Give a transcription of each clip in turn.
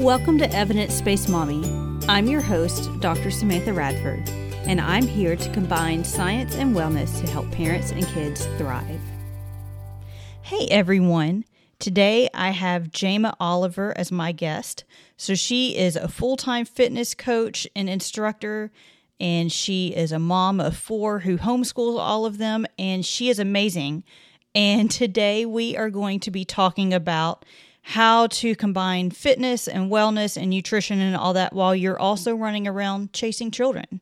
Welcome to Evidence Based Mommy. I'm your host, Dr. Samantha Radford, and I'm here to combine science and wellness to help parents and kids thrive. Hey everyone. Today I have Jama Oliver as my guest. So she is a full-time fitness coach and instructor and she is a mom of 4 who homeschools all of them and she is amazing. And today we are going to be talking about how to combine fitness and wellness and nutrition and all that while you're also running around chasing children.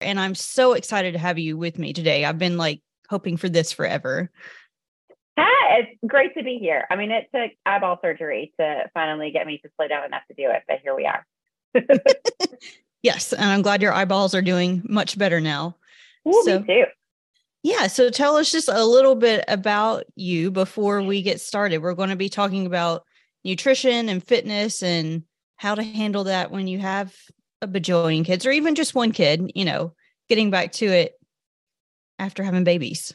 And I'm so excited to have you with me today. I've been like hoping for this forever. Hi, it's great to be here. I mean, it took eyeball surgery to finally get me to slow down enough to do it, but here we are. yes, and I'm glad your eyeballs are doing much better now. Ooh, so, me too. Yeah, so tell us just a little bit about you before we get started. We're going to be talking about nutrition and fitness and how to handle that when you have a bajillion kids or even just one kid, you know, getting back to it after having babies.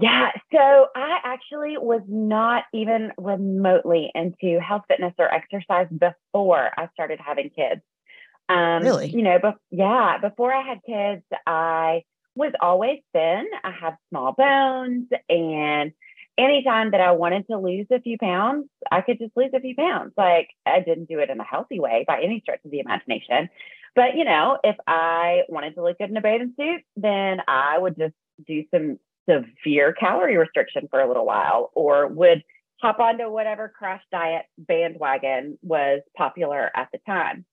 Yeah. So I actually was not even remotely into health, fitness, or exercise before I started having kids. Um, really? You know, but yeah, before I had kids, I was always thin. I have small bones and anytime that I wanted to lose a few pounds, I could just lose a few pounds. Like I didn't do it in a healthy way by any stretch of the imagination. But you know, if I wanted to look good in a bathing suit, then I would just do some severe calorie restriction for a little while or would hop onto whatever crash diet bandwagon was popular at the time.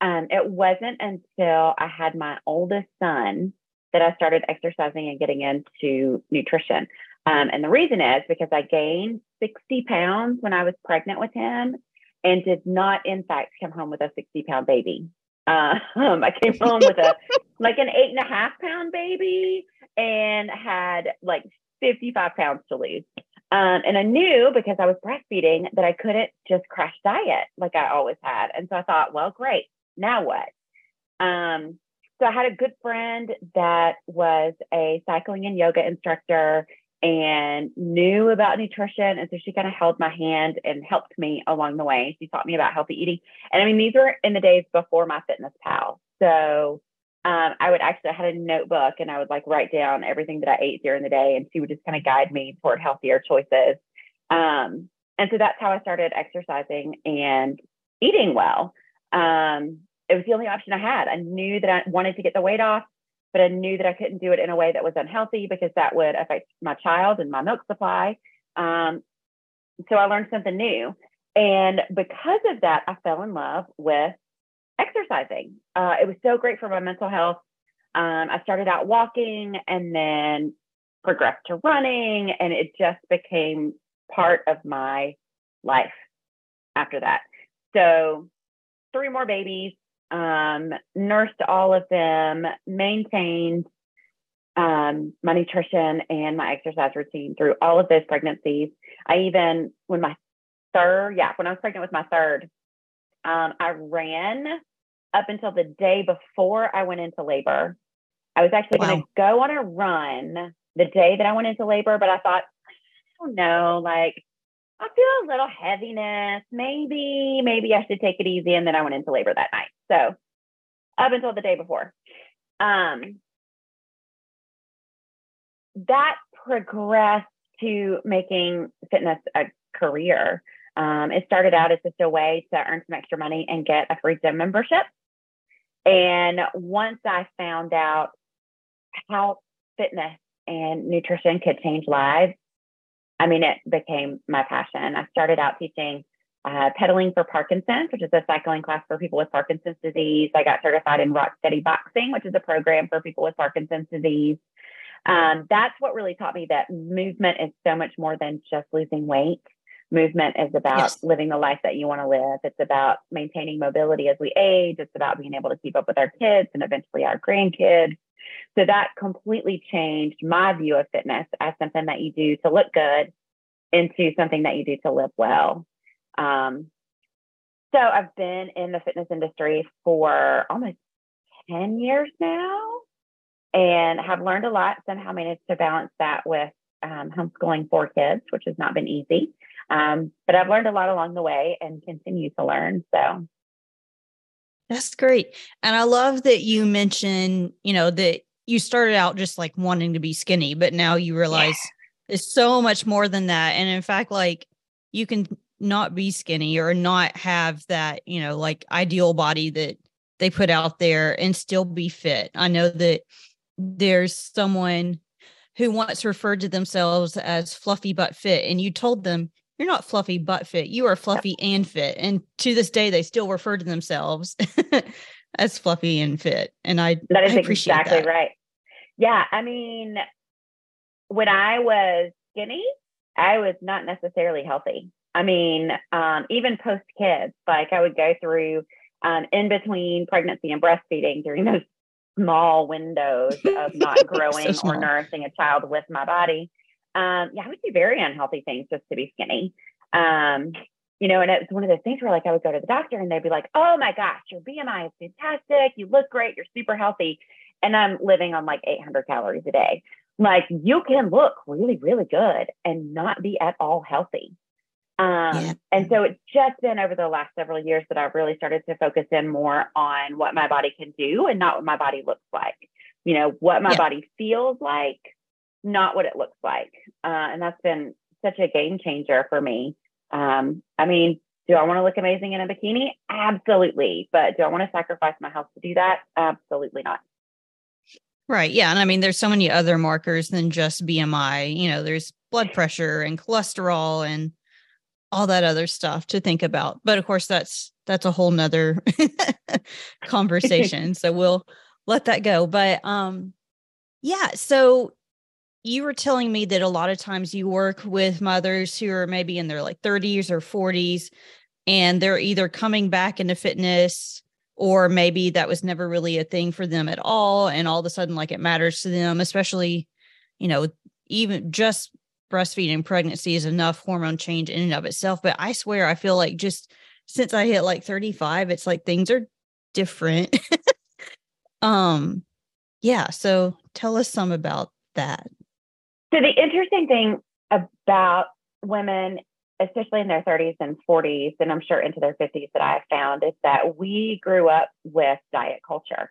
Um, it wasn't until I had my oldest son that I started exercising and getting into nutrition. Um, and the reason is because I gained 60 pounds when I was pregnant with him and did not, in fact, come home with a 60 pound baby. Uh, um, I came home with a like an eight and a half pound baby and had like 55 pounds to lose. Um, and I knew because I was breastfeeding that I couldn't just crash diet like I always had. And so I thought, well, great. Now what? Um, so I had a good friend that was a cycling and yoga instructor and knew about nutrition. And so she kind of held my hand and helped me along the way. She taught me about healthy eating. And I mean, these were in the days before my fitness pal. So um, I would actually I had a notebook and I would like write down everything that I ate during the day, and she would just kind of guide me toward healthier choices. Um, and so that's how I started exercising and eating well. Um, it was the only option I had. I knew that I wanted to get the weight off but I knew that I couldn't do it in a way that was unhealthy because that would affect my child and my milk supply. Um, so I learned something new. And because of that, I fell in love with exercising. Uh, it was so great for my mental health. Um, I started out walking and then progressed to running, and it just became part of my life after that. So, three more babies, um, nursed all of them, maintained um, my nutrition and my exercise routine through all of those pregnancies. I even, when my third, yeah, when I was pregnant with my third, um, I ran up until the day before I went into labor. I was actually wow. going to go on a run the day that I went into labor, but I thought, I don't know, like I feel a little heaviness. Maybe, maybe I should take it easy. And then I went into labor that night. So up until the day before. Um, that progressed to making fitness a career. Um, it started out as just a way to earn some extra money and get a free gym membership. And once I found out how fitness and nutrition could change lives, I mean, it became my passion. I started out teaching uh, pedaling for Parkinson's, which is a cycling class for people with Parkinson's disease. I got certified in Rock Steady Boxing, which is a program for people with Parkinson's disease. Um, that's what really taught me that movement is so much more than just losing weight. Movement is about yes. living the life that you want to live. It's about maintaining mobility as we age. It's about being able to keep up with our kids and eventually our grandkids. So that completely changed my view of fitness as something that you do to look good into something that you do to live well. Um, so I've been in the fitness industry for almost 10 years now and have learned a lot, somehow managed to balance that with um, homeschooling four kids, which has not been easy. Um, but I've learned a lot along the way and continue to learn. So that's great. And I love that you mentioned, you know, that you started out just like wanting to be skinny, but now you realize yeah. it's so much more than that. And in fact, like you can not be skinny or not have that, you know, like ideal body that they put out there and still be fit. I know that there's someone who once referred to themselves as fluffy but fit, and you told them you're not fluffy but fit, you are fluffy yep. and fit. And to this day, they still refer to themselves as fluffy and fit. And I that is I exactly that. right. Yeah, I mean, when I was skinny, I was not necessarily healthy. I mean, um, even post kids, like I would go through um, in between pregnancy and breastfeeding during those small windows of not growing so or nourishing a child with my body. Um, yeah, I would do very unhealthy things just to be skinny. Um, you know, and it's one of those things where like I would go to the doctor and they'd be like, "Oh my gosh, your BMI is fantastic. You look great. You're super healthy." And I'm living on like 800 calories a day. Like you can look really, really good and not be at all healthy. Um, yeah. And so it's just been over the last several years that I've really started to focus in more on what my body can do and not what my body looks like. You know, what my yeah. body feels like, not what it looks like. Uh, and that's been such a game changer for me. Um, I mean, do I want to look amazing in a bikini? Absolutely. But do I want to sacrifice my health to do that? Absolutely not. Right. Yeah. And I mean, there's so many other markers than just BMI. You know, there's blood pressure and cholesterol and all that other stuff to think about. But of course, that's that's a whole nother conversation. so we'll let that go. But um, yeah. So you were telling me that a lot of times you work with mothers who are maybe in their like 30s or 40s, and they're either coming back into fitness or maybe that was never really a thing for them at all and all of a sudden like it matters to them especially you know even just breastfeeding pregnancy is enough hormone change in and of itself. But I swear, I feel like just since I hit like 35, it's like things are different. um, yeah. So tell us some about that. So the interesting thing about women, especially in their 30s and 40s, and I'm sure into their 50s, that I have found is that we grew up with diet culture.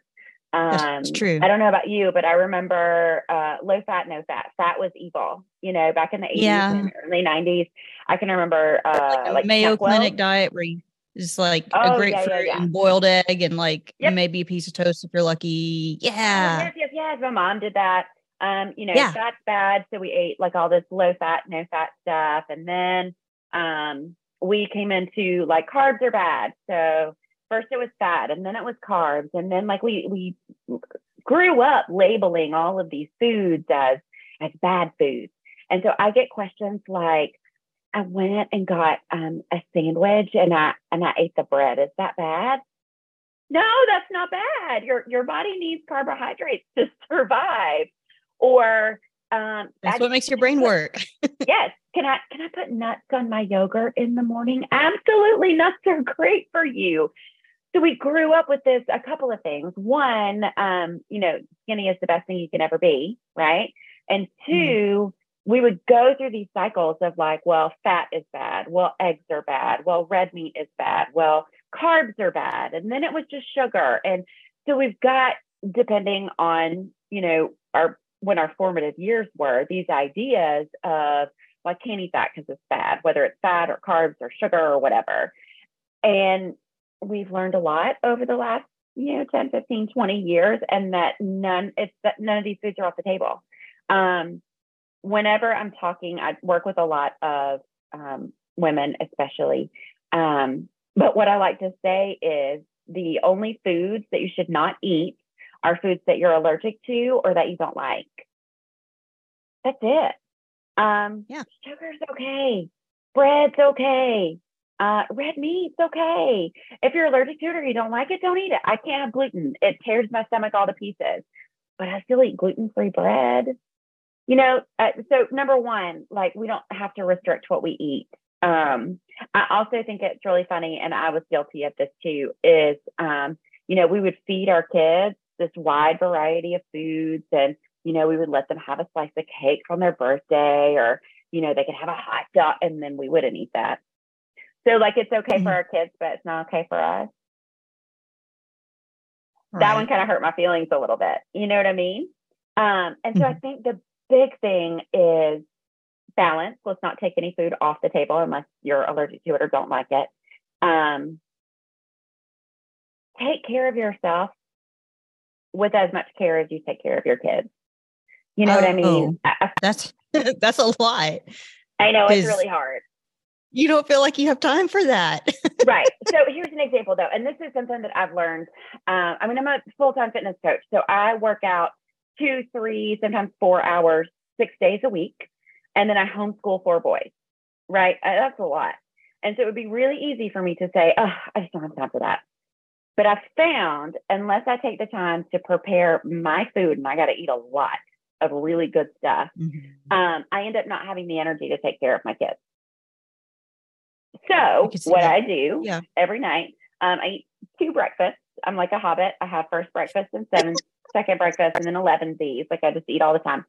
Um, That's true. I don't know about you, but I remember uh, low fat, no fat. Fat was evil. You know, back in the 80s yeah. and early 90s. I can remember uh, like, like Mayo Clinic diet where you just like oh, a grapefruit yeah, yeah, and boiled egg and like yep. maybe a piece of toast if you're lucky. Oh, yeah. Yes, yes, yes. My mom did that. Um, you know, yeah. fat's bad. So we ate like all this low fat, no fat stuff. And then um, we came into like carbs are bad. So first it was fat and then it was carbs and then like we we grew up labeling all of these foods as as bad foods and so i get questions like i went and got um, a sandwich and i and i ate the bread is that bad no that's not bad your your body needs carbohydrates to survive or um that's I, what makes your brain work. Yes. Can i can i put nuts on my yogurt in the morning? Absolutely nuts are great for you. So we grew up with this a couple of things. One um, you know skinny is the best thing you can ever be right? And mm-hmm. 2 mm we would go through these cycles of like well fat is bad well eggs are bad well red meat is bad well carbs are bad and then it was just sugar. And so we've got depending on you know our when our formative years were these ideas of well, I can't eat that because it's bad, whether it's fat or carbs or sugar or whatever. And we've learned a lot over the last you know 10 15 20 years and that none it's that none of these foods are off the table um, whenever i'm talking i work with a lot of um, women especially um, but what i like to say is the only foods that you should not eat are foods that you're allergic to or that you don't like that's it um yeah sugar's okay bread's okay uh, red meat's okay. If you're allergic to it or you don't like it, don't eat it. I can't have gluten. It tears my stomach all to pieces. But I still eat gluten free bread. You know, uh, so number one, like we don't have to restrict what we eat. Um, I also think it's really funny, and I was guilty of this too, is, um, you know, we would feed our kids this wide variety of foods and, you know, we would let them have a slice of cake on their birthday or, you know, they could have a hot dog and then we wouldn't eat that. So like it's okay Mm-hmm. for our kids, but it's not okay for us. Right. That one kind of hurt my feelings a little bit. You know what I mean? Um, and so I Mhm. think the big thing is balance. Let's not take any food off the table unless you're allergic to it or don't like it. Um, take care of yourself with as much care as you take care of your kids. You know what I mean? I- That's that's a lot. I know it's really hard. You don't feel like you have time for that. right. So here's an example though, and this is something that I've learned. Uh, I mean, I'm a full time fitness coach, so I work out two, three, sometimes four hours, six days a week, and then I homeschool four boys. Right, Uh, that's a lot, and so it would be really easy for me to say, "Oh, I just don't have time for that." But I've found unless I take the time to prepare my food, and I got to eat a lot of really good stuff, um, I end up not having the energy to take care of my kids. So see what that. I do Yeah. every night, um, I eat two breakfasts. I'm like a hobbit. I have first breakfast and seven, second breakfast, and then elevenses. Like I just eat all the time.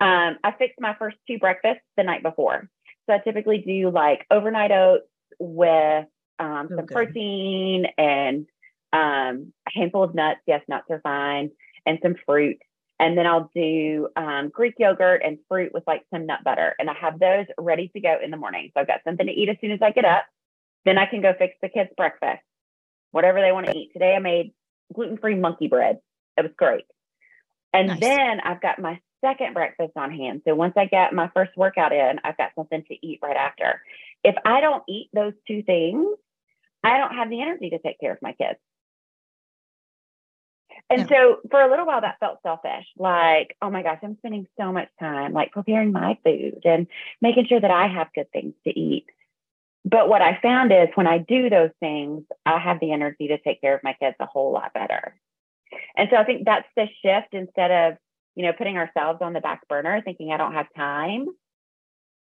Um, I fix my first two breakfasts the night before. So I typically do like overnight oats with um, some good. protein and um, a handful of nuts. Yes, nuts are fine, and some fruit. And then I'll do um, Greek yogurt and fruit with like some nut butter. And I have those ready to go in the morning. So I've got something to eat as soon as I get up. Then I can go fix the kids' breakfast, whatever they want to eat. Today I made gluten free monkey bread. It was great. And Nice. then I've got my second breakfast on hand. So once I get my first workout in, I've got something to eat right after. If I don't eat those two things, I don't have the energy to take care of my kids. And Yeah. so for a little while that felt selfish. Like, oh my gosh, I'm spending so much time like preparing my food and making sure that I have good things to eat. But what I found is when I do those things, I have the energy to take care of my kids a whole lot better. And so I think that's the shift instead of, you know, putting ourselves on the back burner, thinking I don't have time.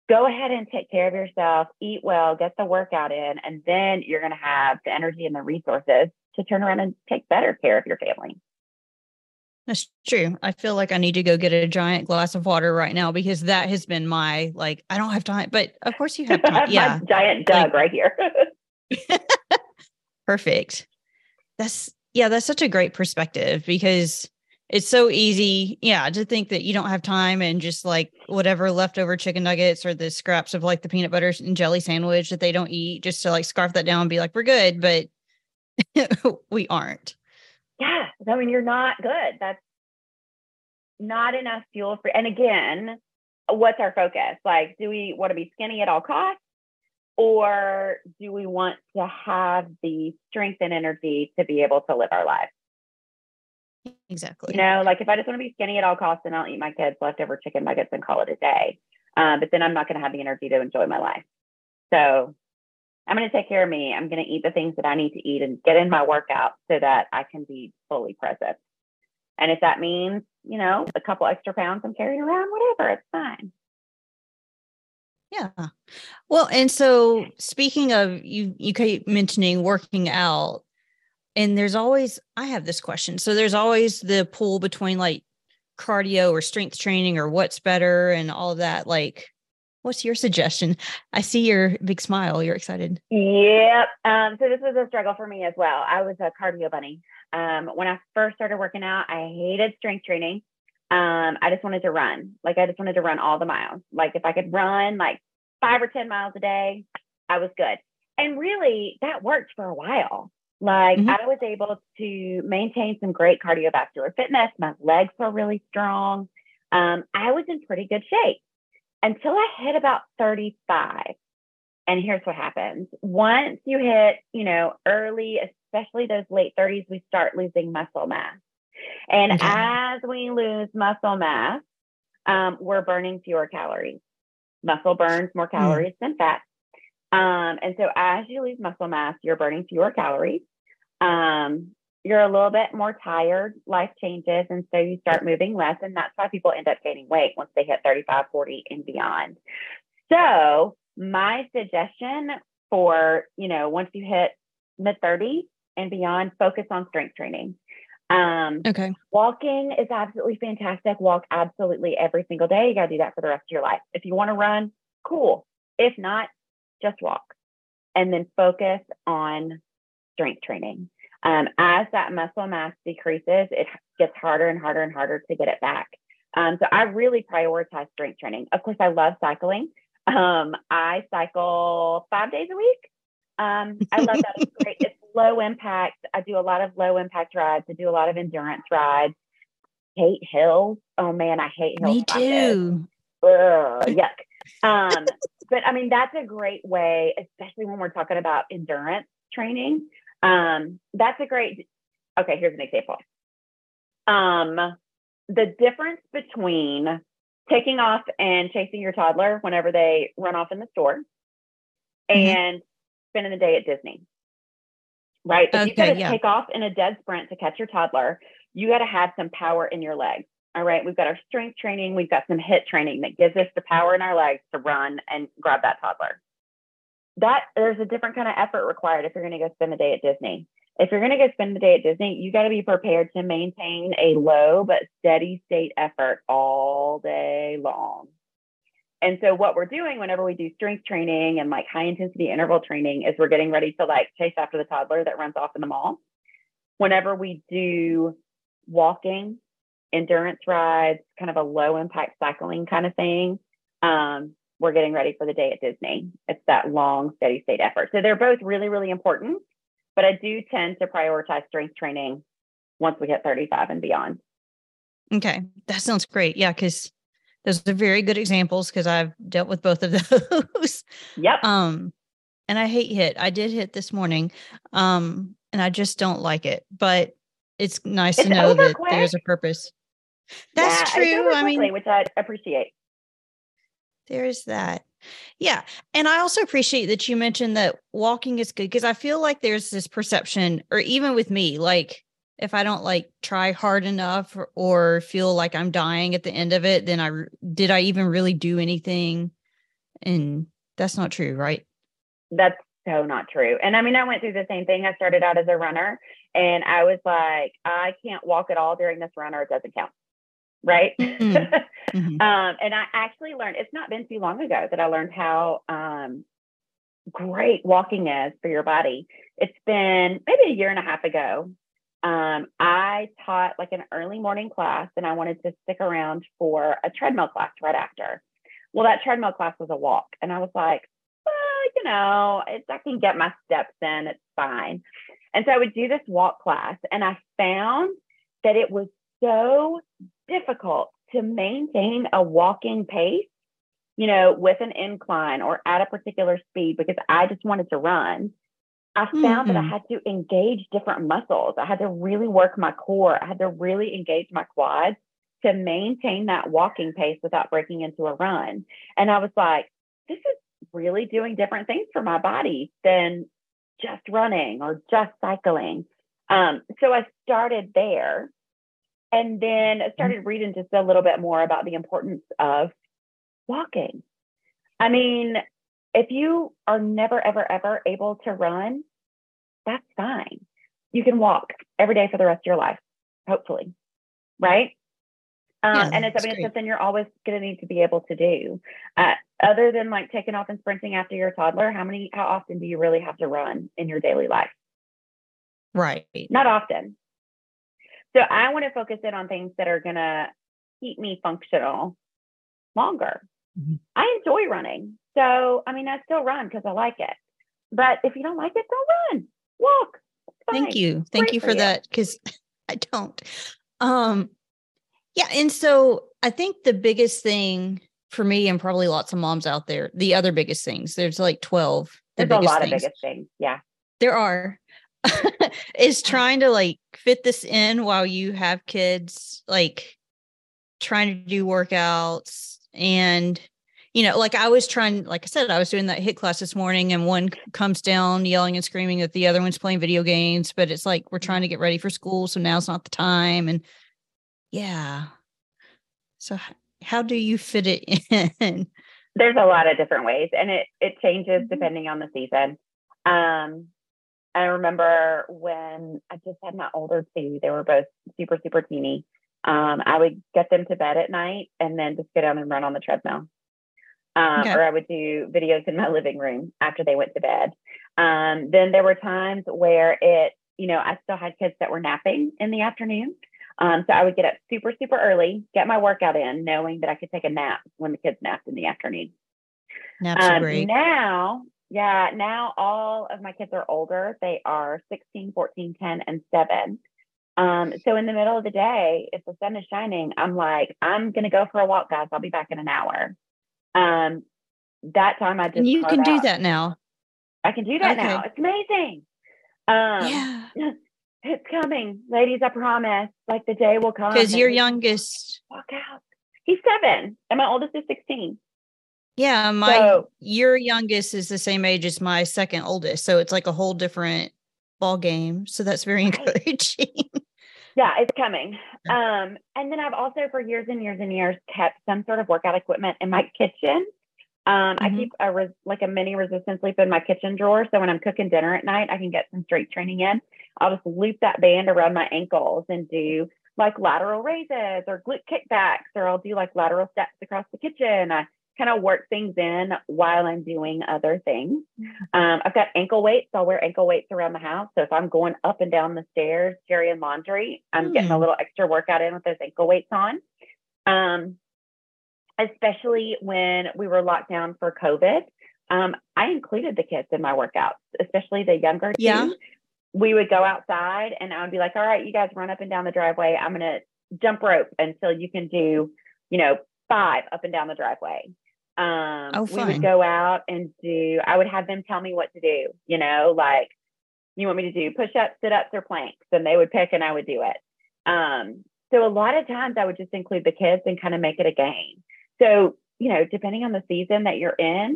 Go ahead and take care of yourself, eat well, get the workout in, and then you're going to have the energy and the resources to turn around and take better care of your family. That's true. I feel like I need to go get a giant glass of water right now because that has been my like I don't have time. But of course you have I time. have Yeah. my giant jug Like- right here. Perfect. That's yeah, that's such a great perspective because it's so easy, yeah, to think that you don't have time and just like whatever leftover chicken nuggets or the scraps of like the peanut butter and jelly sandwich that they don't eat, just to like scarf that down and be like, we're good, but we aren't. Yeah, I mean, you're not good. That's not enough fuel for. And again, what's our focus? Like, do we want to be skinny at all costs? Or do we want to have the strength and energy to be able to live our lives? Exactly. You know, like if I just want to be skinny at all costs, then I'll eat my kids' leftover chicken nuggets and call it a day. Um, but then I'm not going to have the energy to enjoy my life. So I'm going to take care of me. I'm going to eat the things that I need to eat and get in my workout so that I can be fully present. And if that means, you know, a couple extra pounds I'm carrying around, whatever, it's fine. Yeah. Well, and so speaking of you, you keep mentioning working out, and there's always I have this question. So there's always the pull between like cardio or strength training or what's better and all that. Like, what's your suggestion? I see your big smile. You're excited. Yep. Um, so this was a struggle for me as well. I was a cardio bunny. Um, when I first started working out, I hated strength training. Um, I just wanted to run. Like I just wanted to run all the miles. Like if I could run like five or 10 miles a day, I was good. And really that worked for a while. Like Mhm. I was able to maintain some great cardiovascular fitness. My legs were really strong. Um, I was in pretty good shape until I hit about 35. And here's what happens. Once you hit, you know, early, especially those late 30s, we start losing muscle mass. And Okay. as we lose muscle mass, um, we're burning fewer calories. Muscle burns more calories than fat. Um, and so as you lose muscle mass, you're burning fewer calories. Um, you're a little bit more tired, life changes, and so you start moving less. And that's why people end up gaining weight once they hit 35, 40, and beyond. So, my suggestion for, you know, once you hit mid 30s and beyond, focus on strength training. Um, Okay. walking is absolutely fantastic. Walk absolutely every single day. You got to do that for the rest of your life. If you want to run, cool. If not, just walk and then focus on strength training. Um, as that muscle mass decreases, it gets harder and harder and harder to get it back. Um, so I really prioritize strength training. Of course, I love cycling. Um, I cycle five days a week. Um, I love that. It's great. It's low impact. I do a lot of low impact rides. I do a lot of endurance rides. Hate hills. Oh man, I hate hills. Me too. Ugh, yuck. Um, but I mean, that's a great way, especially when we're talking about endurance training. Um, that's a great. Okay, here's an example. Um, the difference between taking off and chasing your toddler whenever they run off in the store mm-hmm. and spending the day at Disney. Right? If okay, you got to yeah. take off in a dead sprint to catch your toddler, you got to have some power in your legs. All right. We've got our strength training. We've got some HIIT training that gives us the power in our legs to run and grab that toddler. That there's a different kind of effort required if you're going to go spend a day at Disney if you're going to go spend the day at Disney, you got to be prepared to maintain a low but steady state effort all day long. And so what we're doing whenever we do strength training and like high intensity interval training is we're getting ready to like chase after the toddler that runs off in the mall. Whenever we do walking, endurance rides, kind of a low impact cycling kind of thing, um, we're getting ready for the day at Disney. It's that long, steady state effort. So they're both really, really important but I do tend to prioritize strength training once we HIIT 35 and beyond. Okay. That sounds great. Yeah. Cause those are very good examples because I've dealt with both of those. Yep. Um, and I hate HIIT. I did hit this morning. Um, and I just don't like it, but it's nice it's to know that quick. there's a purpose. That's yeah, true. I mean, which I appreciate. There's that. Yeah. And I also appreciate that you mentioned that walking is good because I feel like there's this perception, or even with me, like if I don't like try hard enough or, or feel like I'm dying at the end of it, then I did I even really do anything? And that's not true, right? That's so not true. And I mean, I went through the same thing. I started out as a runner and I was like, I can't walk at all during this run or it doesn't count right? Mm-hmm. mm-hmm. um, and I actually learned, it's not been too long ago that I learned how um, great walking is for your body. It's been maybe a year and a half ago. Um, I taught like an early morning class and I wanted to stick around for a treadmill class right after. Well, that treadmill class was a walk. And I was like, well, you know, it's, I can get my steps in, it's fine. And so I would do this walk class and I found that it was so difficult to maintain a walking pace, you know, with an incline or at a particular speed because I just wanted to run. I found mm-hmm. that I mm-hmm. had to engage different muscles. I had to really work my core. I had to really engage my quads to maintain that walking pace without breaking into a run. And I was like, this is really doing different things for my body than just running or just cycling. Um, so I started there and then I started reading just a little bit more about the importance of walking. I mean, if you are never, ever, ever able to run, that's fine. You can walk every day for the rest of your life, hopefully. Right. Um, yeah, and it's, I mean, it's something you're always going to need to be able to do. Uh, other than like taking off and sprinting after your toddler, how many, how often do you really have to run in your daily life? Right. Not often. So I want to focus in on things that are going to keep me functional longer. Mm-hmm. I enjoy running. So, I mean, I still run because I like it. But if you don't like it, don't run. Walk. Thank you. Thank you for, for you. that because I don't. Um yeah, and so I think the biggest thing for me and probably lots of moms out there, the other biggest things, there's like 12. The there's a lot things. of biggest things. Yeah. There are. is trying to like fit this in while you have kids, like trying to do workouts and you know, like I was trying, like I said, I was doing that HIIT class this morning, and one comes down yelling and screaming that the other one's playing video games, but it's like we're trying to get ready for school, so now's not the time. And yeah, so how do you fit it in? There's a lot of different ways, and it it changes mm-hmm. depending on the season. Um, I remember when I just had my older two, they were both super, super teeny. Um, I would get them to bed at night and then just get down and run on the treadmill. um, Okay. or I would do videos in my living room after they went to bed. Um, then there were times where it, you know, I still had kids that were napping in the afternoon. Um, so I would get up super, super early, get my workout in, knowing that I could take a nap when the kids napped in the afternoon. Naps Um, now, yeah, now all of my kids are older. They are 16, 14, 10, and 7. Um, so in the middle of the day, if the sun is shining, I'm like, I'm going to go for a walk, guys. I'll be back in an hour. Um, that time I just And you can do that now. I can do that now. It's amazing. Um, yeah. it's coming, ladies. I promise. Like the day will come. Because your youngest, walk out. He's seven, and my oldest is 16. Yeah, my So- your youngest is the same age as my second oldest. So it's like a whole different ball game. So that's very encouraging. Yeah, it's coming. Um, and then I've also for years and years and years kept some sort of workout equipment in my kitchen. Um, I Mhm. keep a res- like a mini resistance loop in my kitchen drawer, so when I'm cooking dinner at night, I can get some strength training in. I'll just loop that band around my ankles and do like lateral raises or glute kickbacks, or I'll do like lateral steps across the kitchen. I kind of work things in while I'm doing other things. Um, I've got ankle weights. I'll wear ankle weights around the house. So if I'm going up and down the stairs carrying laundry, I'm getting a Hmm. little extra workout in with those ankle weights on. Um, especially when we were locked down for COVID, um, I included the kids in my workouts, especially the younger. Yeah. We would go outside and I would be like, all right, you guys run up and down the driveway. I'm going to jump rope until you can do, you know, five up and down the driveway. Um, Oh, we would go out and do, I would have them tell me what to do, you know, like, you want me to do push ups, sit ups, or planks? And they would pick and I would do it. Um, so a lot of times I would just include the kids and kind of make it a game. So, you know, depending on the season that you're in,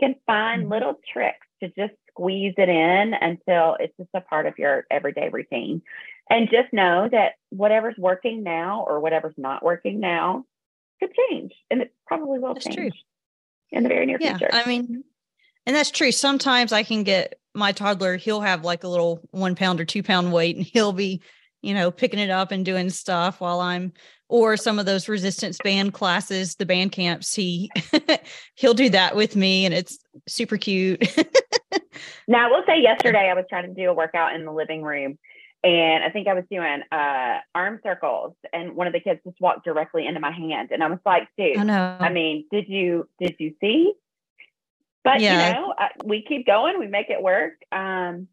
you can find Mhm. little tricks to just squeeze it in until it's just a part of your everyday routine. And just know that whatever's working now or whatever's not working now could change. And it probably will That's change true. in the very near Yeah. future. I mean, and that's true. Sometimes I can get my toddler, he'll have like a little one pound or two pound weight and he'll be, you know, picking it up and doing stuff while I'm, or some of those resistance band classes, the band camps, he, he'll do that with me and it's super cute. Now, I will say yesterday I was trying to do a workout in the living room and I think I was doing uh, arm circles and one of the kids just walked directly into my hand and I was like, dude, I know. I mean, did you did you see? But Yeah. you know, uh, we keep going, we make it work. Um,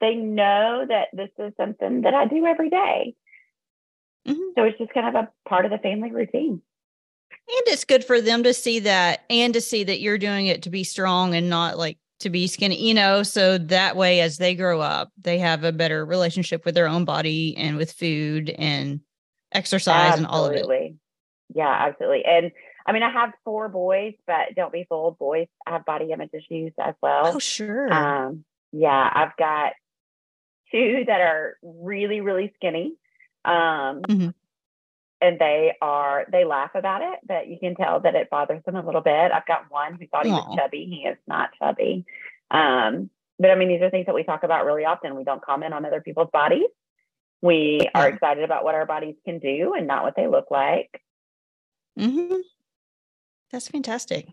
they know that this is something that I do every day. Mhm. So it's just kind of a part of the family routine. And it's good for them to see that and to see that you're doing it to be strong and not like to be skinny, you know, so that way as they grow up, they have a better relationship with their own body and with food and exercise and all of it. Absolutely. Yeah, absolutely. And I mean, I have four boys, but don't be fooled, boys have body image issues as well. Oh, sure. Um, yeah, I've got two that are really, really skinny. Um, Mhm. And they are they laugh about it, but you can tell that it bothers them a little bit. I've got one who thought he was chubby. He is not chubby. Um, but I mean, these are things that we talk about really often. We don't comment on other people's bodies. We are excited about what our bodies can do and not what they look like. hmm That's fantastic.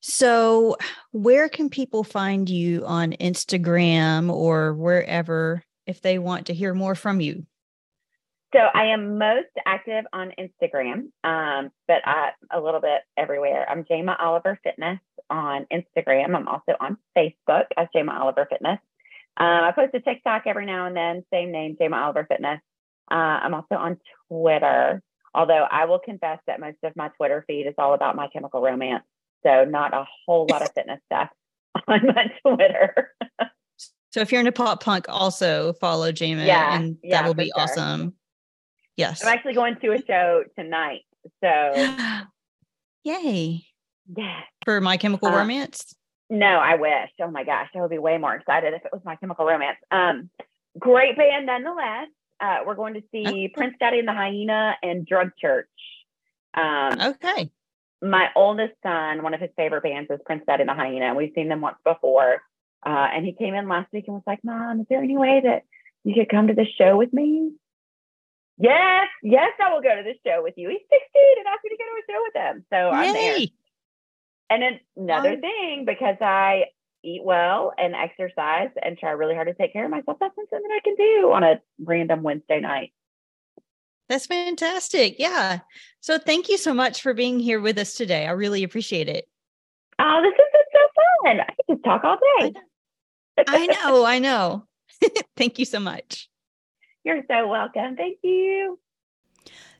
So, where can people find you on Instagram or wherever if they want to hear more from you? So I am most active on Instagram, um, but I a little bit everywhere. I'm Jama Oliver Fitness on Instagram. I'm also on Facebook as Jama Oliver Fitness. Um, I post a TikTok every now and then, same name, Jama Oliver Fitness. Uh, I'm also on Twitter, although I will confess that most of my Twitter feed is all about My Chemical Romance. So not a whole lot of fitness stuff on my Twitter. So, if you're into pop punk, also follow Jamin, Yeah, and yeah, that will be sure. awesome. Yes. I'm actually going to a show tonight. So Yay. yeah. For My Chemical Uh, Romance. No, I wish. Oh my gosh, I would be way more excited if it was My Chemical Romance. Um, great band nonetheless. Uh, we're going to see Okay. Prince Daddy and the Hyena and Drug Church. Um, Okay. My oldest son, one of his favorite bands is Prince Daddy and the Hyena. and We've seen them once before, uh, and he came in last week and was like, "Mom, is there any way that you could come to the show with me?" Yes, yes, I will go to the show with you. He's 16 and asked me to go to a show with him. So I'm there. And another thing, because I eat well and exercise and try really hard to take care of myself, that's something that I can do on a random Wednesday night. That's fantastic. Yeah. So thank you so much for being here with us today. I really appreciate it. Oh, this has been so fun. I could just talk all day. I know. I know. thank you so much. You're so welcome. Thank you.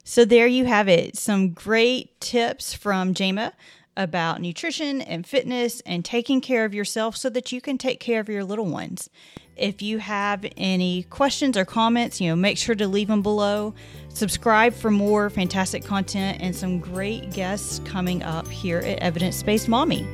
So there you have it. Some great tips from Jama about nutrition and fitness and taking care of yourself so that you can take care of your little ones. If you have any questions or comments, you know, make sure to leave them below. Subscribe for more fantastic content and some great guests coming up here at Evidence Based Mommy.